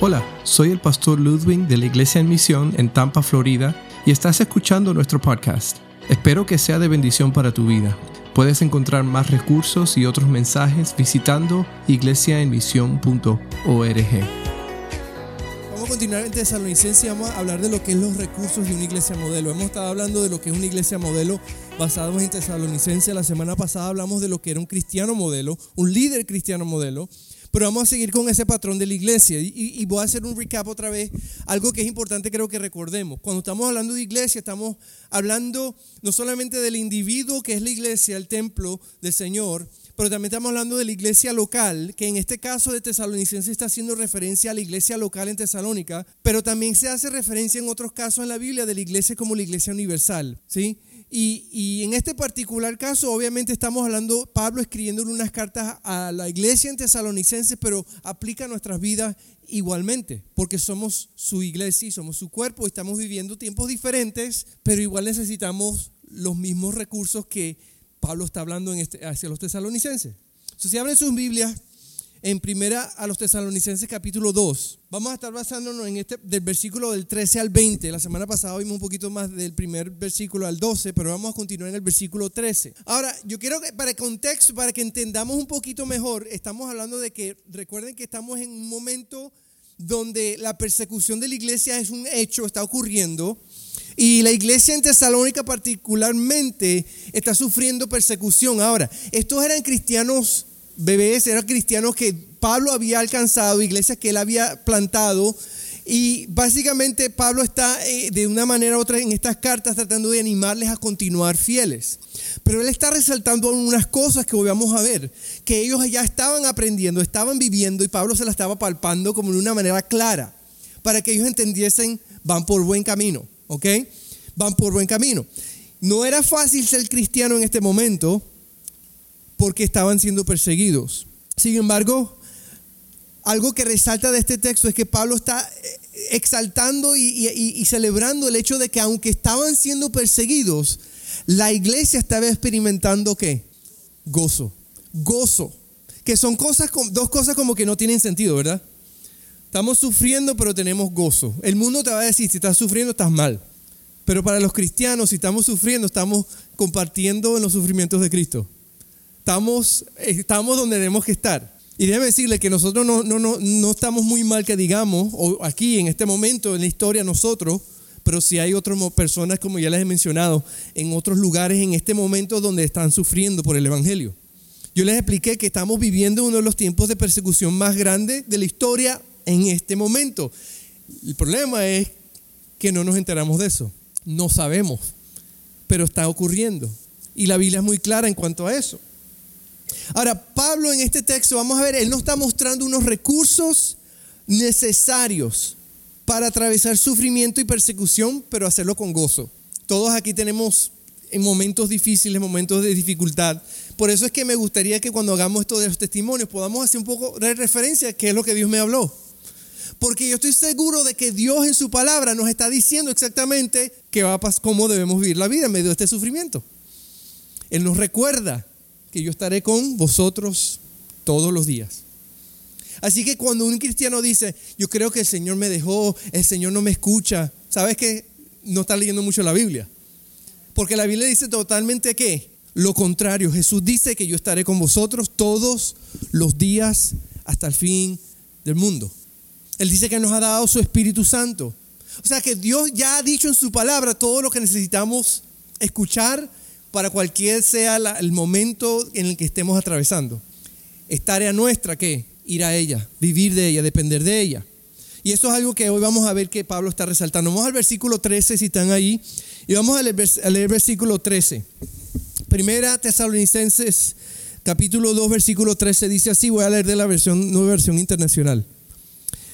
Hola, soy el pastor Ludwig de la Iglesia en Misión en Tampa, Florida, y estás escuchando nuestro podcast. Espero que sea de bendición para tu vida. Puedes encontrar más recursos y otros mensajes visitando iglesiaenmisión.org. Vamos a continuar en Tesalonicenses y vamos a hablar de lo que es los recursos de una iglesia modelo. Hemos estado hablando de lo que es una iglesia modelo basado en Tesalonicenses. La semana pasada hablamos de lo que era un cristiano modelo, un líder cristiano modelo. Pero vamos a seguir con ese patrón de la iglesia y, voy a hacer un recap otra vez, algo que es importante creo que recordemos. Cuando estamos hablando de iglesia, estamos hablando no solamente del individuo que es la iglesia, el templo del Señor, pero también estamos hablando de la iglesia local, que en este caso de Tesalonicense está haciendo referencia a la iglesia local en Tesalónica, pero también se hace referencia en otros casos en la Biblia de la iglesia como la iglesia universal, ¿sí? Y, en este particular caso, obviamente estamos hablando, Pablo escribiendo unas cartas a la iglesia en Tesalonicenses, pero aplica a nuestras vidas igualmente, porque somos su iglesia y somos su cuerpo, y estamos viviendo tiempos diferentes, pero igual necesitamos los mismos recursos que Pablo está hablando este, hacia los tesalonicenses. Entonces, si abren sus Biblias en primera a los tesalonicenses capítulo 2. Vamos a estar basándonos en este del versículo del 13 al 20. La semana pasada vimos un poquito más del primer versículo al 12, pero vamos a continuar en el versículo 13. Ahora, yo quiero que para contexto, para que entendamos un poquito mejor, estamos hablando de que recuerden que estamos en un momento donde la persecución de la iglesia es un hecho, está ocurriendo. Y la iglesia en Tesalónica particularmente está sufriendo persecución. Ahora, estos eran cristianos bebés, eran cristianos que Pablo había alcanzado, iglesias que él había plantado. Y básicamente Pablo está eh, de una manera u otra en estas cartas tratando de animarles a continuar fieles. Pero él está resaltando unas cosas que vamos a ver, que ellos ya estaban aprendiendo, estaban viviendo y Pablo se las estaba palpando como de una manera clara, para que ellos entendiesen, van por buen camino, ¿ok? Van por buen camino. No era fácil ser cristiano en este momento, porque estaban siendo perseguidos. Sin embargo, algo que resalta de este texto es que Pablo está eh, exaltando y, celebrando el hecho de que aunque estaban siendo perseguidos, la iglesia estaba experimentando qué? Gozo. Gozo. Que son cosas, dos cosas como que no tienen sentido, ¿verdad? Estamos sufriendo, pero tenemos gozo. El mundo te va a decir, si estás sufriendo, estás mal. Pero para los cristianos, si estamos sufriendo, estamos compartiendo en los sufrimientos de Cristo estamos, estamos donde tenemos que estar. Y déjeme decirle que nosotros no, no, no, no estamos muy mal que digamos, o aquí en este momento en la historia nosotros, pero si hay otras personas, como ya les he mencionado, en otros lugares en este momento donde están sufriendo por el Evangelio. Yo les expliqué que estamos viviendo uno de los tiempos de persecución más grandes de la historia en este momento. El problema es que no nos enteramos de eso. No sabemos, pero está ocurriendo. Y la Biblia es muy clara en cuanto a eso. Ahora, Pablo en este texto, vamos a ver, él nos está mostrando unos recursos necesarios para atravesar sufrimiento y persecución, pero hacerlo con gozo. Todos aquí tenemos en momentos difíciles, momentos de dificultad. Por eso es que me gustaría que cuando hagamos esto de los testimonios podamos hacer un poco de referencia a qué es lo que Dios me habló. Porque yo estoy seguro de que Dios en su palabra nos está diciendo exactamente qué va a pasar, cómo debemos vivir la vida en medio de este sufrimiento. Él nos recuerda que yo estaré con vosotros todos los días. Así que cuando un cristiano dice, yo creo que el Señor me dejó, el Señor no me escucha, ¿sabes que No está leyendo mucho la Biblia. Porque la Biblia dice totalmente que lo contrario. Jesús dice que yo estaré con vosotros todos los días hasta el fin del mundo. Él dice que nos ha dado su Espíritu Santo. O sea que Dios ya ha dicho en su palabra todo lo que necesitamos escuchar para cualquier sea el momento en el que estemos atravesando. Es tarea nuestra que ir a ella, vivir de ella, depender de ella. Y eso es algo que hoy vamos a ver que Pablo está resaltando. Vamos al versículo 13 si están ahí. Y vamos a leer, el versículo 13. Primera Tesalonicenses capítulo 2 versículo 13 dice así, voy a leer de la versión, nueva versión internacional.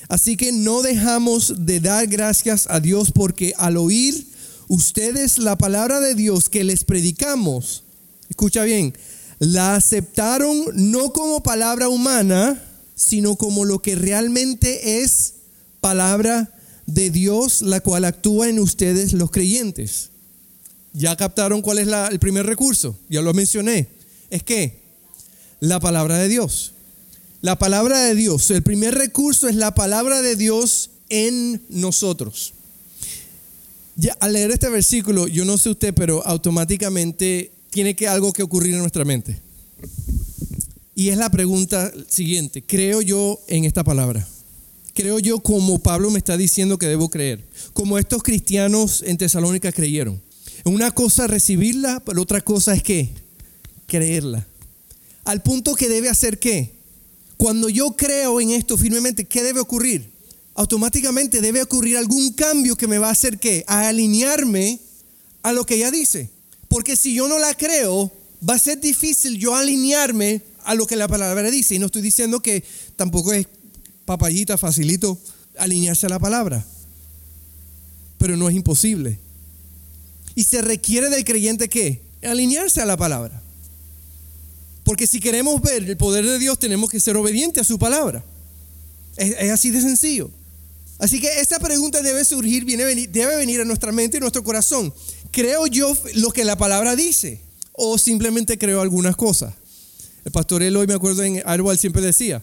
Así que no dejamos de dar gracias a Dios porque al oír ustedes la palabra de Dios que les predicamos, escucha bien, la aceptaron no como palabra humana, sino como lo que realmente es palabra de Dios, la cual actúa en ustedes los creyentes. Ya captaron cuál es el primer recurso, ya lo mencioné. Es que la palabra de Dios. La palabra de Dios. El primer recurso es la palabra de Dios en nosotros. Al leer este versículo, yo no sé usted, pero automáticamente tiene que algo que ocurrir en nuestra mente. Y es la pregunta siguiente, ¿creo yo en esta palabra? ¿Creo yo como Pablo me está diciendo que debo creer? Como estos cristianos en Tesalónica creyeron. Una cosa recibirla, pero otra cosa es que creerla. Al punto que debe hacer qué? Cuando yo creo en esto firmemente, ¿qué debe ocurrir? Automáticamente debe ocurrir algún cambio que me va a hacer qué? A alinearme a lo que ella dice. Porque si yo no la creo, va a ser difícil yo alinearme a lo que la palabra dice. Y no estoy diciendo que tampoco es papayita, facilito alinearse a la palabra. Pero no es imposible. Y se requiere del creyente qué? Alinearse a la palabra. Porque si queremos ver el poder de Dios, tenemos que ser obedientes a su palabra. Es, así de sencillo. Así que esta pregunta debe surgir, debe venir a nuestra mente y nuestro corazón. ¿Creo yo lo que la palabra dice? ¿O simplemente creo algunas cosas? El pastor Eloy, me acuerdo en Arbol, siempre decía,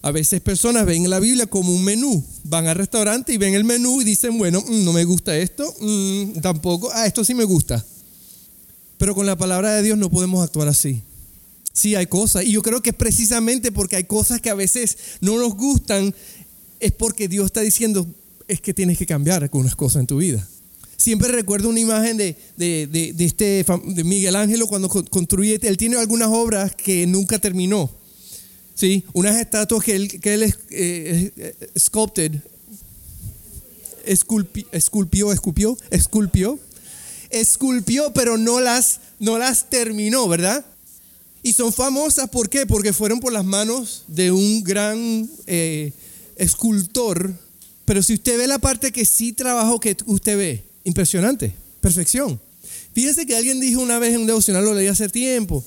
a veces personas ven la Biblia como un menú, van al restaurante y ven el menú y dicen, bueno, mm, no me gusta esto, mm, tampoco, ah, esto sí me gusta. Pero con la palabra de Dios no podemos actuar así. Sí hay cosas, y yo creo que precisamente porque hay cosas que a veces no nos gustan, es porque Dios está diciendo, es que tienes que cambiar algunas cosas en tu vida. Siempre recuerdo una imagen de, de, este, de Miguel Ángel cuando construye, él tiene algunas obras que nunca terminó. ¿sí? Unas estatuas que él, que él eh, sculpted, esculpió, esculpió, esculpió, esculpió, pero no las, no las terminó, ¿verdad? Y son famosas, ¿por qué? Porque fueron por las manos de un gran eh, escultor. Pero si usted ve la parte que sí trabajó, que usted ve, Impresionante, perfección. Fíjense que alguien dijo una vez en un devocional, lo leí hace tiempo.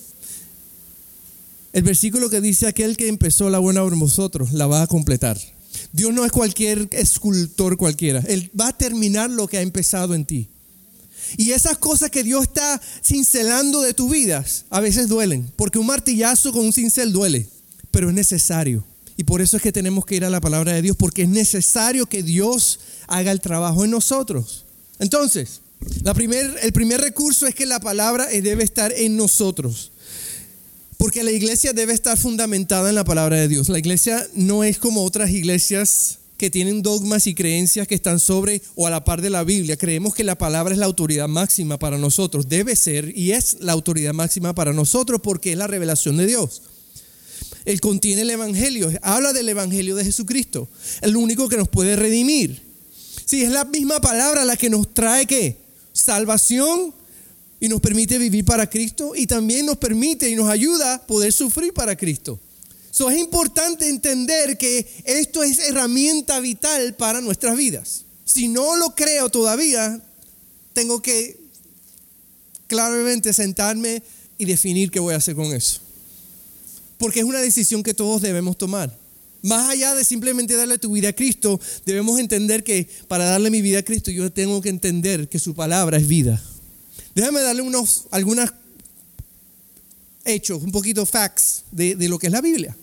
El versículo que dice, aquel que empezó la buena obra en vosotros, la va a completar. Dios no es cualquier escultor cualquiera. Él va a terminar lo que ha empezado en ti. Y esas cosas que Dios está cincelando de tu vida, a veces duelen. Porque un martillazo con un cincel duele. Pero es necesario. Y por eso es que tenemos que ir a la palabra de Dios. Porque es necesario que Dios haga el trabajo en nosotros. Entonces, el primer recurso es que la palabra debe estar en nosotros. Porque la iglesia debe estar fundamentada en la palabra de Dios. La iglesia no es como otras iglesias que tienen dogmas y creencias que están sobre o a la par de la Biblia. Creemos que la palabra es la autoridad máxima para nosotros. Debe ser y es la autoridad máxima para nosotros porque es la revelación de Dios. Él contiene el Evangelio, habla del Evangelio de Jesucristo. Es el único que nos puede redimir. Sí, es la misma palabra la que nos trae que salvación y nos permite vivir para Cristo y también nos permite y nos ayuda a poder sufrir para Cristo. So, es importante entender que esto es herramienta vital para nuestras vidas. Si no lo creo todavía, tengo que claramente sentarme y definir qué voy a hacer con eso. Porque es una decisión que todos debemos tomar. Más allá de simplemente darle tu vida a Cristo, debemos entender que para darle mi vida a Cristo yo tengo que entender que su palabra es vida. Déjame darle unos, algunos hechos, un poquito facts de, de lo que es la Biblia.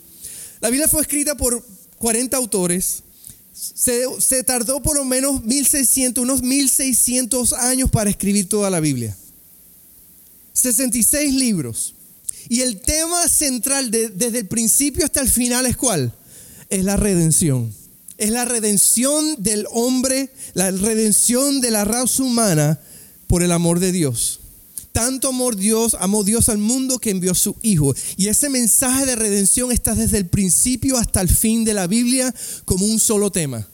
La Biblia fue escrita por 40 autores. Se, se, tardó por lo menos 1600, unos 1600 años para escribir toda la Biblia. 66 libros. Y el tema central desde el principio hasta el final es cuál? es la redención. Es la redención del hombre, la redención de la raza humana por el amor de Dios. Tanto amor Dios, amó Dios al mundo que envió a su Hijo. Y ese mensaje de redención está desde el principio hasta el fin de la Biblia como un solo tema.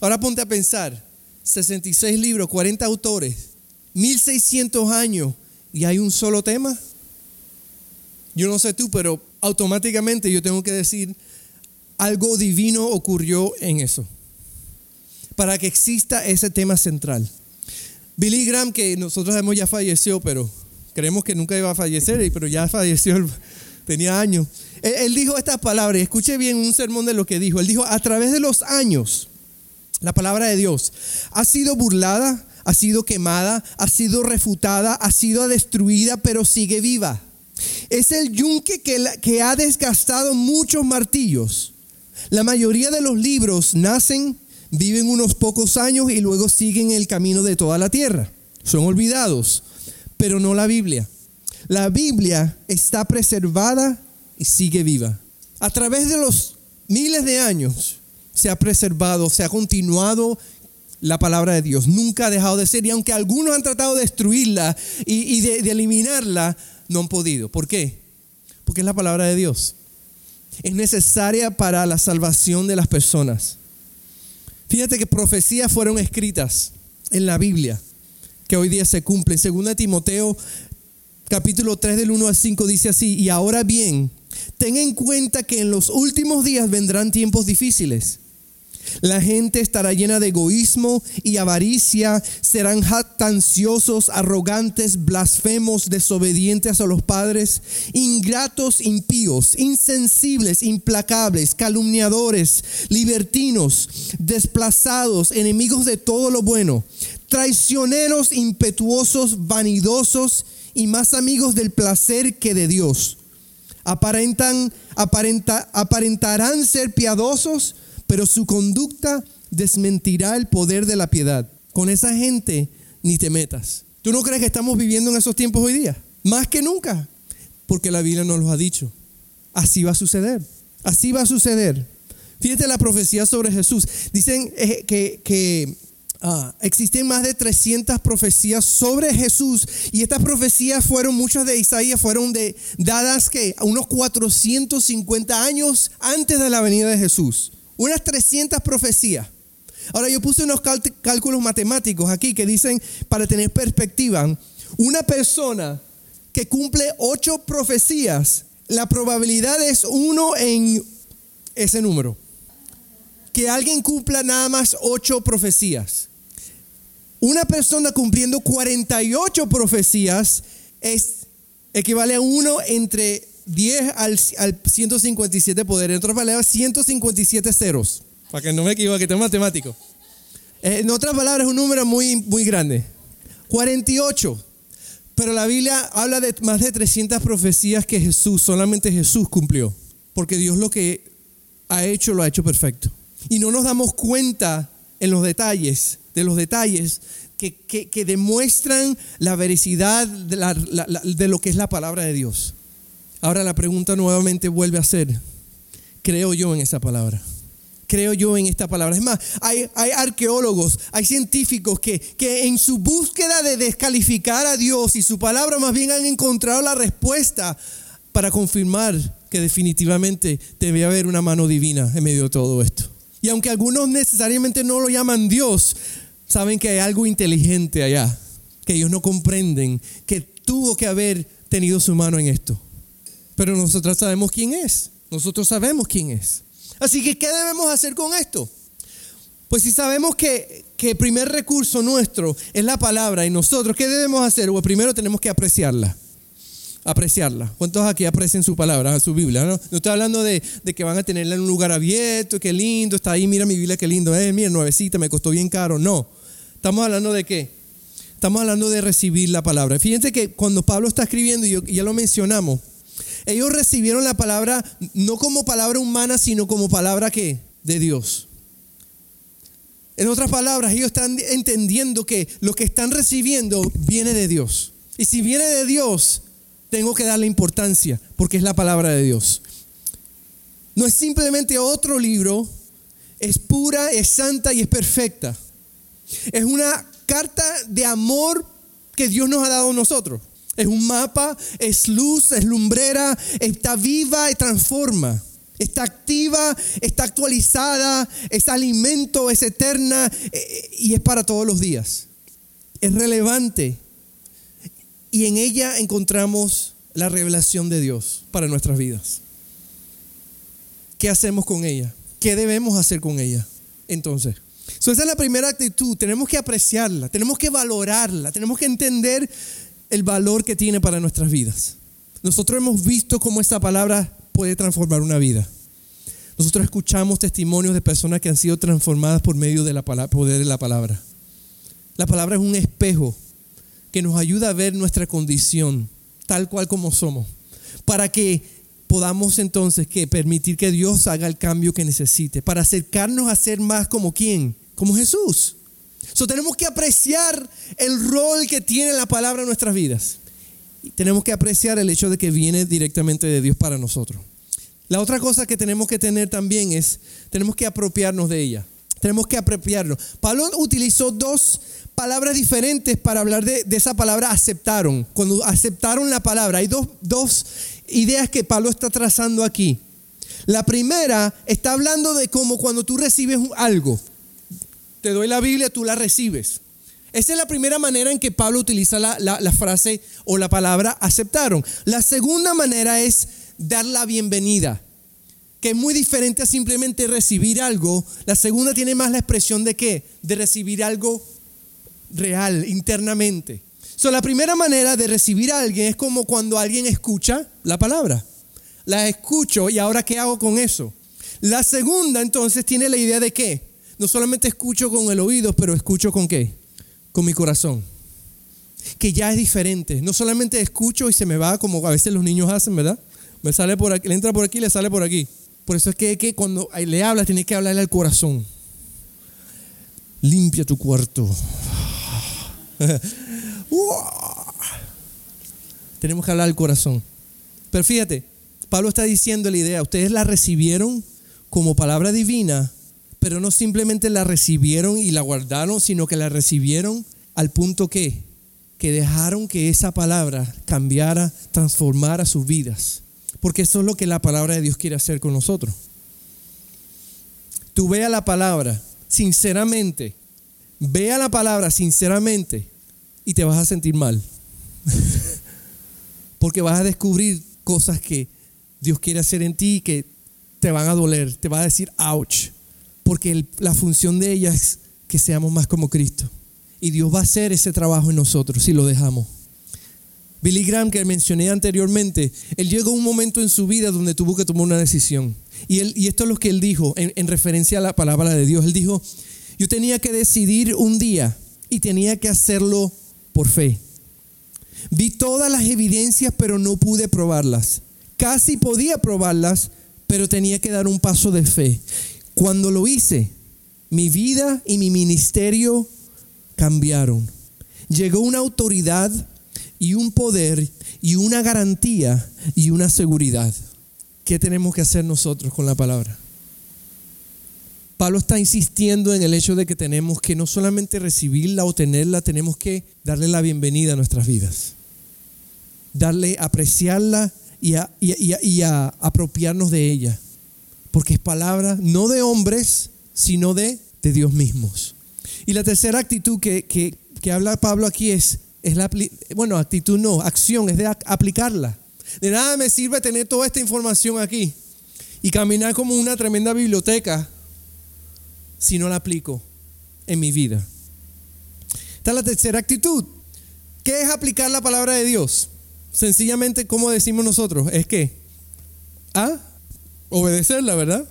Ahora ponte a pensar, 66 libros, 40 autores, 1600 años y hay un solo tema. Yo no sé tú, pero automáticamente yo tengo que decir, algo divino ocurrió en eso, para que exista ese tema central. Billy Graham, que nosotros sabemos ya falleció, pero creemos que nunca iba a fallecer, pero ya falleció, tenía años. Él, dijo estas palabras, escuche bien un sermón de lo que dijo. Él dijo, a través de los años, la palabra de Dios ha sido burlada, ha sido quemada, ha sido refutada, ha sido destruida, pero sigue viva. Es el yunque que, ha desgastado muchos martillos. La mayoría de los libros nacen, viven unos pocos años y luego siguen el camino de toda la tierra. Son olvidados, pero no la Biblia. La Biblia está preservada y sigue viva. A través de los miles de años se ha preservado, se ha continuado la palabra de Dios. Nunca ha dejado de ser. Y aunque algunos han tratado de destruirla y, de eliminarla, no han podido. ¿Por qué? Porque es la palabra de Dios. Es necesaria para la salvación de las personas. Fíjate que profecías fueron escritas en la Biblia que hoy día se cumplen. Segunda Timoteo capítulo 3 del 1 al 5 dice así, y ahora bien, ten en cuenta que en los últimos días vendrán tiempos difíciles. La gente estará llena de egoísmo y avaricia, serán jactanciosos, arrogantes, blasfemos, desobedientes a los padres, ingratos, impíos, insensibles, implacables, calumniadores, libertinos, desplazados, enemigos de todo lo bueno, traicioneros, impetuosos, vanidosos y más amigos del placer que de Dios. Aparentan, aparentarán ser piadosos, pero su conducta desmentirá el poder de la piedad. Con esa gente ni te metas. ¿Tú no crees que estamos viviendo en esos tiempos hoy día? Más que nunca, porque la Biblia nos lo ha dicho. Así va a suceder. Así va a suceder. Fíjate la profecía sobre Jesús. Dicen eh, que, Ah, existen más de 300 profecías sobre Jesús y estas profecías fueron, muchas de Isaías fueron de, dadas que unos 450 años antes de la venida de Jesús. Unas 300 profecías. Ahora yo puse unos cálculos matemáticos aquí que dicen, para tener perspectiva, una persona que cumple ocho profecías, la probabilidad es uno en ese número. Que alguien cumpla nada más ocho profecías. Una persona cumpliendo 48 profecías es, equivale a uno entre 10 al, 157 poder. En otras palabras, 157 ceros. Para que no me equivoque, tengo matemático. Eh, en otras palabras, es un número muy, muy grande. 48. Pero la Biblia habla de más de 300 profecías que Jesús, solamente Jesús cumplió. Porque Dios lo que ha hecho, lo ha hecho perfecto. Y no nos damos cuenta en los detalles de los detalles que, demuestran la veracidad de, lo que es la palabra de Dios. Ahora la pregunta nuevamente vuelve a ser, ¿creo yo en esa palabra? creo yo en esta palabra. Es más, hay, arqueólogos, hay científicos que, que, en su búsqueda de descalificar a Dios y su palabra más bien han encontrado la respuesta para confirmar que definitivamente debe haber una mano divina en medio de todo esto. Y aunque algunos necesariamente no lo llaman Dios, saben que hay algo inteligente allá, que ellos no comprenden, que tuvo que haber tenido su mano en esto. Pero nosotros sabemos quién es, nosotros sabemos quién es. Así que, ¿qué debemos hacer con esto? Pues si sabemos que, que el primer recurso nuestro es la palabra y nosotros, ¿qué debemos hacer? Pues primero tenemos que apreciarla apreciarla. ¿Cuántos aquí aprecian su palabra, su Biblia? No, no estoy hablando de, que van a tenerla en un lugar abierto, qué lindo, está ahí, mira mi Biblia, qué lindo, eh, mira, nuevecita, me costó bien caro. No, estamos hablando de qué? Estamos hablando de recibir la palabra. Fíjense que cuando Pablo está escribiendo, y ya lo mencionamos, ellos recibieron la palabra no como palabra humana, sino como palabra que de Dios. En otras palabras, ellos están entendiendo que lo que están recibiendo viene de Dios. Y si viene de Dios, tengo que darle importancia porque es la palabra de Dios. No es simplemente otro libro, es pura, es santa y es perfecta. Es una carta de amor que Dios nos ha dado a nosotros. Es un mapa, es luz, es lumbrera, está viva y transforma. Está activa, está actualizada, es alimento, es eterna eh, y es para todos los días. Es relevante y en ella encontramos la revelación de Dios para nuestras vidas. ¿Qué hacemos con ella? ¿Qué debemos hacer con ella? Entonces, esa es la primera actitud. Tenemos que apreciarla, tenemos que valorarla, tenemos que entender el valor que tiene para nuestras vidas. Nosotros hemos visto cómo esta palabra puede transformar una vida. Nosotros escuchamos testimonios de personas que han sido transformadas por medio del poder de la palabra. La palabra es un espejo que nos ayuda a ver nuestra condición tal cual como somos. para que podamos entonces permitir que Dios haga el cambio que necesite, para acercarnos a ser más como quién, como Jesús. So, tenemos que apreciar el rol que tiene la palabra en nuestras vidas. Y tenemos que apreciar el hecho de que viene directamente de Dios para nosotros. La otra cosa que tenemos que tener también es, tenemos que apropiarnos de ella. Tenemos que apropiarnos. Pablo utilizó dos palabras diferentes para hablar de, esa palabra aceptaron. Cuando aceptaron la palabra, hay dos, dos ideas que Pablo está trazando aquí. La primera está hablando de cómo cuando tú recibes algo, te doy la Biblia, tú la recibes. Esa es la primera manera en que Pablo utiliza la, frase o la palabra aceptaron. La segunda manera es dar la bienvenida, que es muy diferente a simplemente recibir algo. La segunda tiene más la expresión de qué? De recibir algo real, internamente. So, la primera manera de recibir a alguien es como cuando alguien escucha la palabra. La escucho y ahora ¿qué hago con eso? La segunda entonces tiene la idea de qué? No solamente escucho con el oído, pero escucho con qué? Con mi corazón. Que ya es diferente. No solamente escucho y se me va como a veces los niños hacen, ¿verdad? Me sale por aquí, le entra por aquí, le sale por aquí. Por eso es que, que cuando le hablas, tienes que hablarle al corazón. Limpia tu cuarto. Tenemos que hablar al corazón. Pero fíjate, Pablo está diciendo la idea, ustedes la recibieron como palabra divina, pero no simplemente la recibieron y la guardaron, sino que la recibieron al punto que, que dejaron que esa palabra cambiara, transformara sus vidas. Porque eso es lo que la palabra de Dios quiere hacer con nosotros. Tú vea la palabra sinceramente, vea la palabra sinceramente y te vas a sentir mal. Porque vas a descubrir cosas que Dios quiere hacer en ti y que te van a doler, te va a decir ouch. Porque la función de ella es que seamos más como Cristo. Y Dios va a hacer ese trabajo en nosotros si lo dejamos. Billy Graham, que mencioné anteriormente, él llegó a un momento en su vida donde tuvo que tomar una decisión. Y, esto es lo que él dijo en referencia a la palabra de Dios. Él dijo, yo tenía que decidir un día y tenía que hacerlo por fe. Vi todas las evidencias, pero no pude probarlas. Casi podía probarlas, pero tenía que dar un paso de fe. Cuando lo hice, mi vida y mi ministerio cambiaron. Llegó una autoridad y un poder y una garantía y una seguridad. ¿Qué tenemos que hacer nosotros con la palabra? Pablo está insistiendo en el hecho de que tenemos que no solamente recibirla o tenerla, tenemos que darle la bienvenida a nuestras vidas. Darle, apreciarla y, a, apropiarnos de ella. Porque es palabra no de hombres, sino de, de Dios mismos. Y la tercera actitud que, que habla Pablo aquí es es la, bueno, actitud no, acción, es de aplicarla. De nada me sirve tener toda esta información aquí y caminar como una tremenda biblioteca si no la aplico en mi vida. Esta es la tercera actitud. ¿Qué es aplicar la palabra de Dios? Sencillamente, como decimos nosotros, es que, ¿ah? Obedecerla, ¿verdad?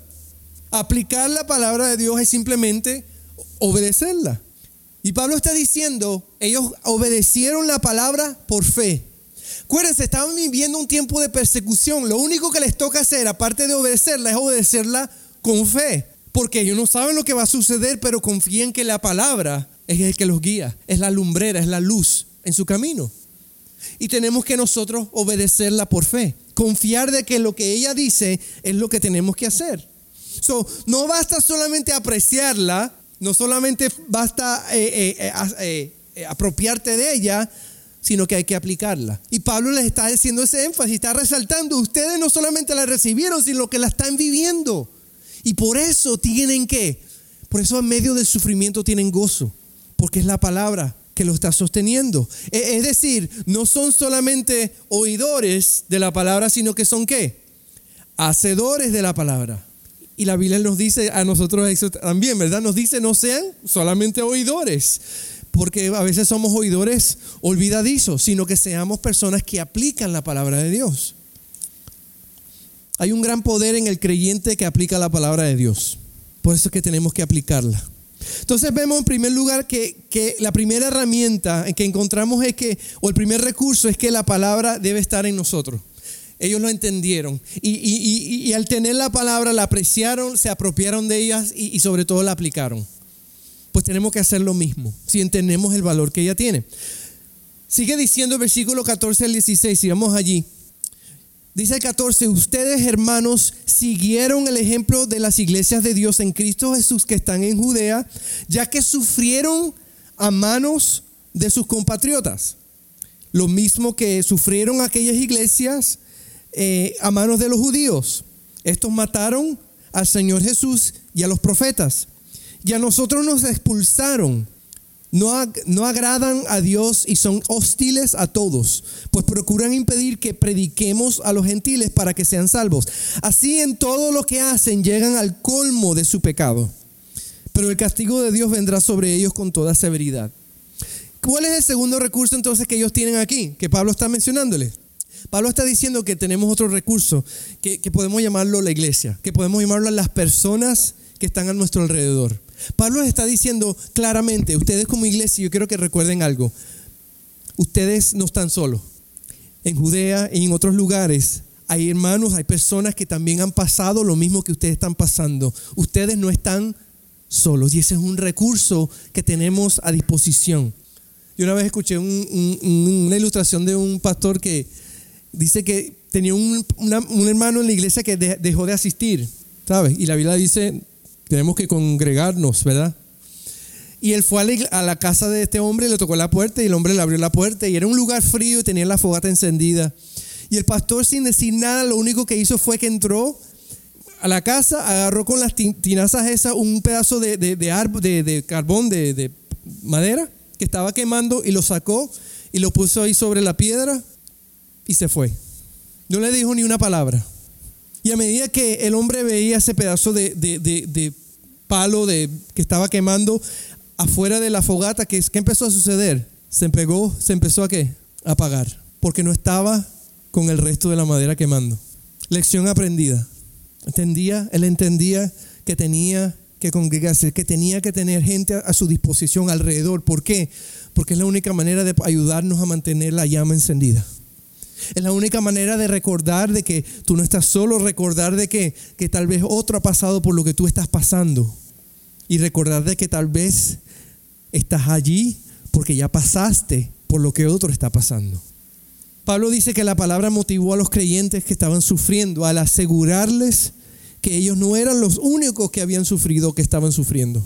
Aplicar la palabra de Dios es simplemente obedecerla. Y Pablo está diciendo, ellos obedecieron la palabra por fe. Acuérdense, estaban viviendo un tiempo de persecución. Lo único que les toca hacer, aparte de obedecerla, es obedecerla con fe. Porque ellos no saben lo que va a suceder, pero confían que la palabra es el que los guía, es la lumbrera, es la luz en su camino. Y tenemos que nosotros obedecerla por fe. Confiar de que lo que ella dice es lo que tenemos que hacer. So, no basta solamente apreciarla, no solamente basta eh, eh, eh, apropiarte de ella, sino que hay que aplicarla. Y Pablo les está haciendo ese énfasis, está resaltando, ustedes no solamente la recibieron, sino que la están viviendo. Y por eso tienen que, por eso en medio del sufrimiento tienen gozo, porque es la palabra que lo está sosteniendo. E, es decir, no son solamente oidores de la palabra, sino que son qué? Hacedores de la palabra. Y la Biblia nos dice a nosotros eso también, ¿verdad? Nos dice no sean solamente oidores, porque a veces somos oidores olvidadizos, sino que seamos personas que aplican la palabra de Dios. Hay un gran poder en el creyente que aplica la palabra de Dios. Por eso es que tenemos que aplicarla. Entonces vemos en primer lugar que, que, la primera herramienta que encontramos es que, o el primer recurso es que la palabra debe estar en nosotros. Ellos lo entendieron. Y, al tener la palabra, la apreciaron, se apropiaron de ellas y, y sobre todo la aplicaron. Pues tenemos que hacer lo mismo, si entendemos el valor que ella tiene. Sigue diciendo el versículo 14 al 16, si vamos allí. Dice el 14, ustedes hermanos siguieron el ejemplo de las iglesias de Dios en Cristo Jesús que están en Judea, ya que sufrieron a manos de sus compatriotas. Lo mismo que sufrieron aquellas iglesias eh, a manos de los judíos. Estos mataron al Señor Jesús y a los profetas. Y a nosotros nos expulsaron no, agradan a Dios y son hostiles a todos, pues procuran impedir que prediquemos a los gentiles para que sean salvos. Así en todo lo que hacen llegan al colmo de su pecado. Pero el castigo de Dios vendrá sobre ellos con toda severidad. ¿Cuál es el segundo recurso entonces que ellos tienen aquí? Que Pablo está mencionándole. Pablo está diciendo que tenemos otro recurso, que, que podemos llamarlo la iglesia, que podemos llamarlo las personas que están a nuestro alrededor. Pablo está diciendo claramente, ustedes como iglesia, yo quiero que recuerden algo, ustedes no están solos. En Judea y en otros lugares hay hermanos, hay personas que también han pasado lo mismo que ustedes están pasando. Ustedes no están solos y ese es un recurso que tenemos a disposición. Yo una vez escuché una ilustración de un pastor que dice que tenía un, un hermano en la iglesia que dejó de asistir, ¿sabes? Y la Biblia dice, tenemos que congregarnos, ¿verdad? Y él fue a la, casa de este hombre, le tocó la puerta y el hombre le abrió la puerta y era un lugar frío y tenía la fogata encendida. Y el pastor sin decir nada, lo único que hizo fue que entró a la casa, agarró con las tinazas esas un pedazo de, de, de, de carbón, de madera, que estaba quemando y lo sacó y lo puso ahí sobre la piedra y se fue. No le dijo ni una palabra. Y a medida que el hombre veía ese pedazo de, palo de, que estaba quemando afuera de la fogata, ¿qué, empezó a suceder? Se, pegó, se empezó a qué? A apagar, porque no estaba con el resto de la madera quemando. Lección aprendida. Entendía, él entendía que tenía que congregarse, que tenía que tener gente a su disposición alrededor. ¿Por qué? Porque es la única manera de ayudarnos a mantener la llama encendida. Es la única manera de recordar de que tú no estás solo, recordar de que, que tal vez otro ha pasado por lo que tú estás pasando. Y recordar de que tal vez estás allí porque ya pasaste por lo que otro está pasando. Pablo dice que la palabra motivó a los creyentes que estaban sufriendo al asegurarles que ellos no eran los únicos que habían sufrido o que estaban sufriendo.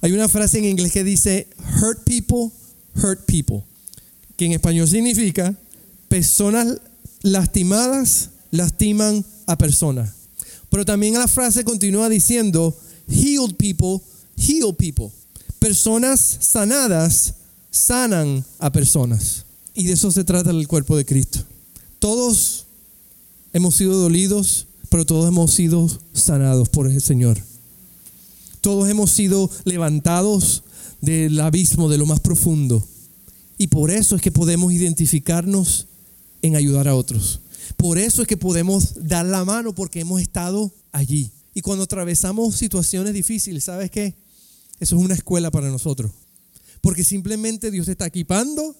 Hay una frase en inglés que dice, hurt people, hurt people, que en español significa personas lastimadas lastiman a personas. Pero también la frase continúa diciendo, healed people, heal people. Personas sanadas sanan a personas. Y de eso se trata el cuerpo de Cristo. Todos hemos sido dolidos, pero todos hemos sido sanados por el Señor. Todos hemos sido levantados del abismo, de lo más profundo. Y por eso es que podemos identificarnos en ayudar a otros. Por eso es que podemos dar la mano porque hemos estado allí. Y cuando atravesamos situaciones difíciles, ¿sabes qué? Eso es una escuela para nosotros. Porque simplemente Dios te está equipando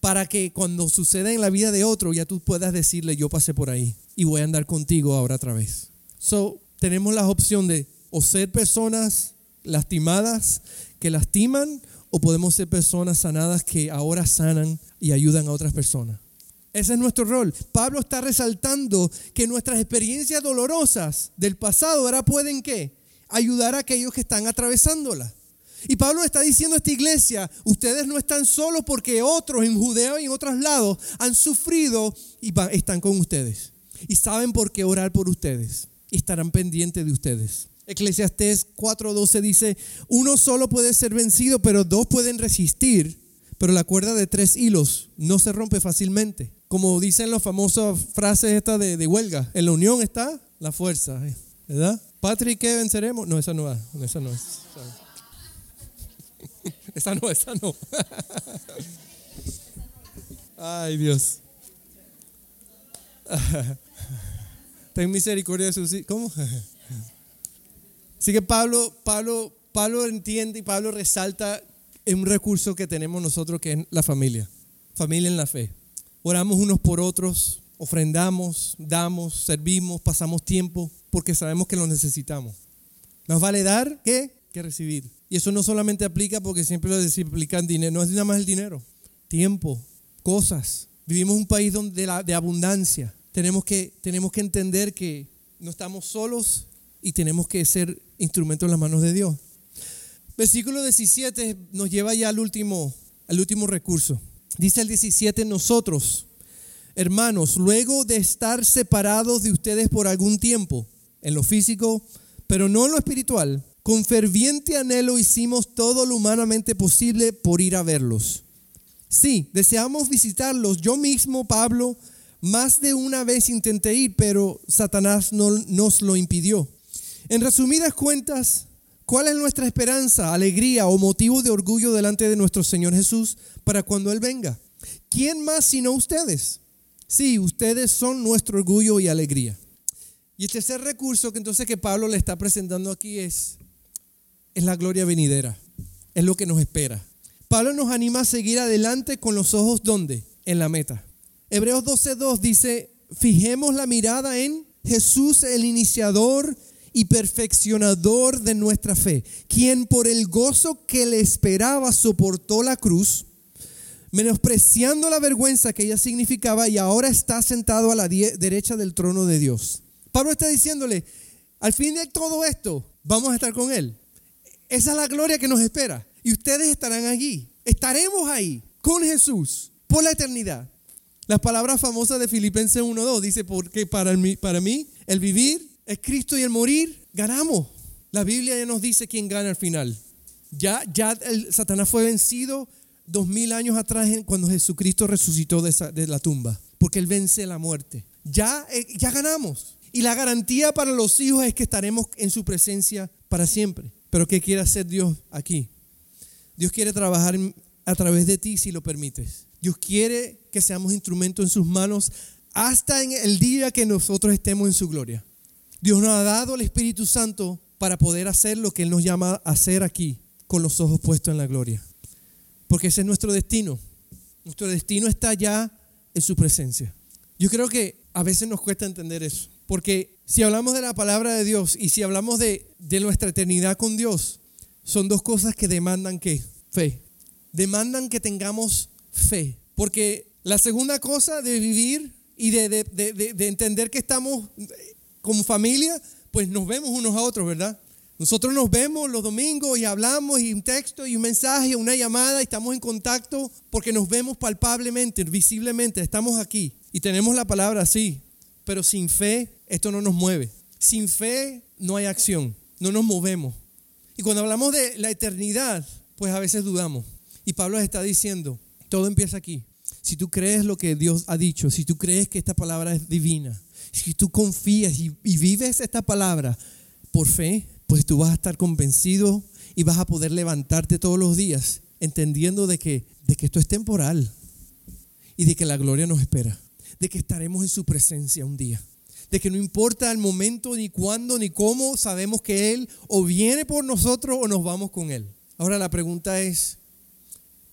para que cuando suceda en la vida de otro ya tú puedas decirle, yo pasé por ahí y voy a andar contigo ahora otra vez. So, tenemos la opción de o ser personas lastimadas que lastiman o podemos ser personas sanadas que ahora sanan y ayudan a otras personas. Ese es nuestro rol. Pablo está resaltando que nuestras experiencias dolorosas del pasado ahora pueden qué? Ayudar a aquellos que están atravesándolas. Y Pablo está diciendo a esta iglesia, ustedes no están solos porque otros en Judea y en otros lados han sufrido y están con ustedes. Y saben por qué orar por ustedes. Y estarán pendientes de ustedes. Eclesiastés 4:12 dice, uno solo puede ser vencido, pero dos pueden resistir. Pero la cuerda de tres hilos no se rompe fácilmente como dicen las famosas frases estas de, huelga, en la unión está la fuerza, ¿eh? ¿verdad? Patrick, ¿qué venceremos? No, esa no va, esa no es. Esa no, esa no. Ay, Dios. Ten misericordia de sus ¿Cómo? Así que Pablo, Pablo, Pablo entiende y Pablo resalta un recurso que tenemos nosotros que es la familia. Familia en la fe oramos unos por otros, ofrendamos, damos, servimos, pasamos tiempo porque sabemos que lo necesitamos. Más vale dar que, que recibir. Y eso no solamente aplica porque siempre lo aplican dinero, no es nada más el dinero, tiempo, cosas. Vivimos un país donde de abundancia. Tenemos que, tenemos que entender que no estamos solos y tenemos que ser instrumentos en las manos de Dios. Versículo 17 nos lleva ya al último, al último recurso. Dice el 17, nosotros, hermanos, luego de estar separados de ustedes por algún tiempo, en lo físico, pero no en lo espiritual, con ferviente anhelo hicimos todo lo humanamente posible por ir a verlos. Sí, deseamos visitarlos. Yo mismo, Pablo, más de una vez intenté ir, pero Satanás no, nos lo impidió. En resumidas cuentas, ¿cuál es nuestra esperanza, alegría o motivo de orgullo delante de nuestro Señor Jesús para cuando Él venga? ¿Quién más sino ustedes? Sí, ustedes son nuestro orgullo y alegría. Y el tercer recurso que entonces que Pablo le está presentando aquí es, es la gloria venidera, es lo que nos espera. Pablo nos anima a seguir adelante con los ojos ¿dónde? En la meta. Hebreos 12.2 dice, fijemos la mirada en Jesús, el iniciador y perfeccionador de nuestra fe, quien por el gozo que le esperaba soportó la cruz, menospreciando la vergüenza que ella significaba y ahora está sentado a la derecha del trono de Dios. Pablo está diciéndole, al fin de todo esto, vamos a estar con Él. Esa es la gloria que nos espera. Y ustedes estarán allí. Estaremos ahí con Jesús por la eternidad. Las palabras famosas de Filipenses 1.2 dice, porque para mí, para mí el vivir es Cristo y el morir ganamos. La Biblia ya nos dice quién gana al final. Ya, ya el, Satanás fue vencido dos mil años atrás cuando Jesucristo resucitó de, la tumba, porque Él vence la muerte. Ya, eh, ya ganamos. Y la garantía para los hijos es que estaremos en su presencia para siempre. Pero ¿qué quiere hacer Dios aquí? Dios quiere trabajar a través de ti si lo permites. Dios quiere que seamos instrumentos en sus manos hasta en el día que nosotros estemos en su gloria. Dios nos ha dado el Espíritu Santo para poder hacer lo que Él nos llama a hacer aquí, con los ojos puestos en la gloria. Porque ese es nuestro destino. Nuestro destino está ya en su presencia. Yo creo que a veces nos cuesta entender eso. Porque si hablamos de la palabra de Dios y si hablamos de, nuestra eternidad con Dios, son dos cosas que demandan ¿qué? fe. Demandan que tengamos fe. Porque la segunda cosa de vivir y de, entender que estamos como familia, pues nos vemos unos a otros, ¿verdad? Nosotros nos vemos los domingos y hablamos y un texto y un mensaje, una llamada y estamos en contacto porque nos vemos palpablemente, visiblemente, estamos aquí y tenemos la palabra así, pero sin fe esto no nos mueve. Sin fe no hay acción, no nos movemos. Y cuando hablamos de la eternidad, pues a veces dudamos. Y Pablo está diciendo, todo empieza aquí. Si tú crees lo que Dios ha dicho, si tú crees que esta palabra es divina, si tú confías y, vives esta palabra por fe, pues tú vas a estar convencido y vas a poder levantarte todos los días entendiendo de que, de que esto es temporal y de que la gloria nos espera, de que estaremos en su presencia un día, de que no importa el momento, ni cuándo, ni cómo, sabemos que Él o viene por nosotros o nos vamos con Él. Ahora la pregunta es,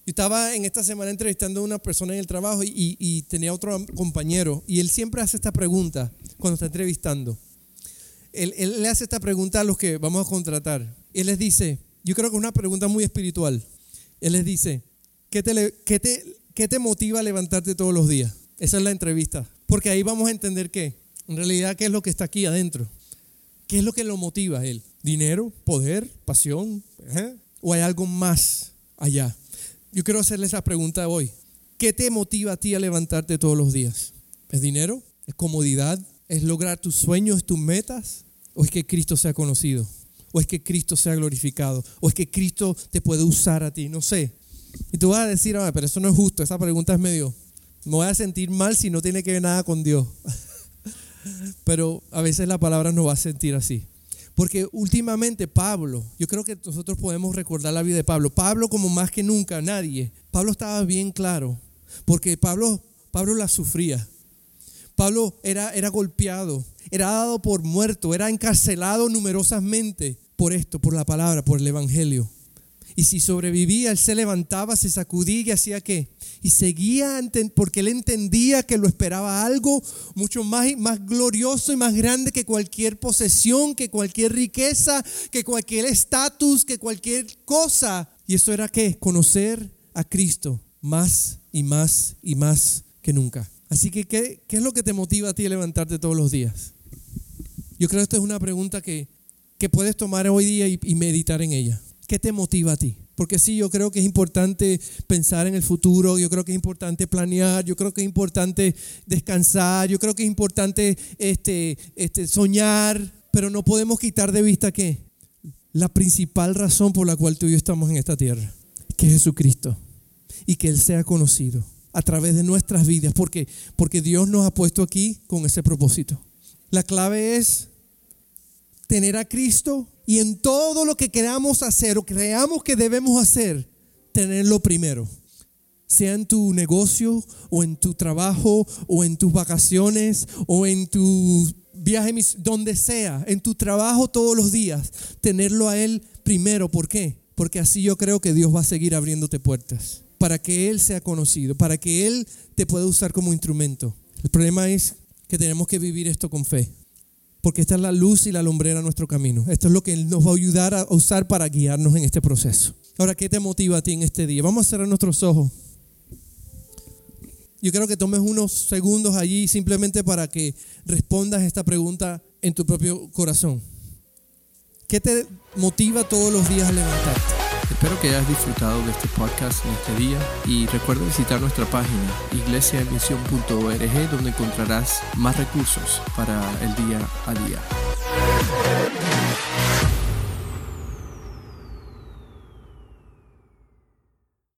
yo estaba en esta semana entrevistando a una persona en el trabajo y, tenía otro compañero y él siempre hace esta pregunta cuando está entrevistando. Él, le hace esta pregunta a los que vamos a contratar. Él les dice, yo creo que es una pregunta muy espiritual. Él les dice, ¿qué te, qué te, qué te motiva a levantarte todos los días? Esa es la entrevista. Porque ahí vamos a entender qué. En realidad, ¿qué es lo que está aquí adentro? ¿Qué es lo que lo motiva a él? ¿Dinero? ¿Poder? ¿Pasión? ¿Eh? ¿O hay algo más allá? Yo quiero hacerle esa pregunta hoy. ¿Qué te motiva a ti a levantarte todos los días? ¿Es dinero? ¿Es comodidad? ¿Es lograr tus sueños, tus metas? ¿O es que Cristo sea conocido? ¿O es que Cristo sea glorificado? ¿O es que Cristo te puede usar a ti? No sé. Y tú vas a decir, ah, pero eso no es justo. Esa pregunta es medio... Me voy a sentir mal si no tiene que ver nada con Dios. pero a veces la palabra nos va a sentir así. Porque últimamente Pablo, yo creo que nosotros podemos recordar la vida de Pablo. Pablo como más que nunca, nadie. Pablo estaba bien claro, porque Pablo, Pablo la sufría. Pablo era, era golpeado, era dado por muerto, era encarcelado numerosamente por esto, por la palabra, por el Evangelio. Y si sobrevivía, él se levantaba, se sacudía y hacía qué? Y seguía porque él entendía que lo esperaba algo mucho más, más glorioso y más grande que cualquier posesión, que cualquier riqueza, que cualquier estatus, que cualquier cosa. Y eso era qué? Conocer a Cristo más y más y más que nunca. Así que, ¿qué, es lo que te motiva a ti a levantarte todos los días? Yo creo que esta es una pregunta que, que puedes tomar hoy día y meditar en ella. ¿Qué te motiva a ti? Porque sí, yo creo que es importante pensar en el futuro, yo creo que es importante planear, yo creo que es importante descansar, yo creo que es importante este, este, soñar, pero no podemos quitar de vista que la principal razón por la cual tú y yo estamos en esta tierra, que es Jesucristo y que Él sea conocido a través de nuestras vidas, porque, porque Dios nos ha puesto aquí con ese propósito. La clave es tener a Cristo y en todo lo que queramos hacer o creamos que debemos hacer, tenerlo primero. Sea en tu negocio o en tu trabajo o en tus vacaciones o en tu viaje, donde sea, en tu trabajo todos los días, tenerlo a Él primero. ¿Por qué? Porque así yo creo que Dios va a seguir abriéndote puertas para que Él sea conocido, para que Él te pueda usar como instrumento. El problema es que tenemos que vivir esto con fe porque esta es la luz y la lumbrera de nuestro camino. Esto es lo que nos va a ayudar a usar para guiarnos en este proceso. Ahora, ¿qué te motiva a ti en este día? Vamos a cerrar nuestros ojos. Yo quiero que tomes unos segundos allí simplemente para que respondas esta pregunta en tu propio corazón. ¿Qué te motiva todos los días a levantarte? Espero que hayas disfrutado de este podcast en este día y recuerda visitar nuestra página iglesiaemisión.org donde encontrarás más recursos para el día a día.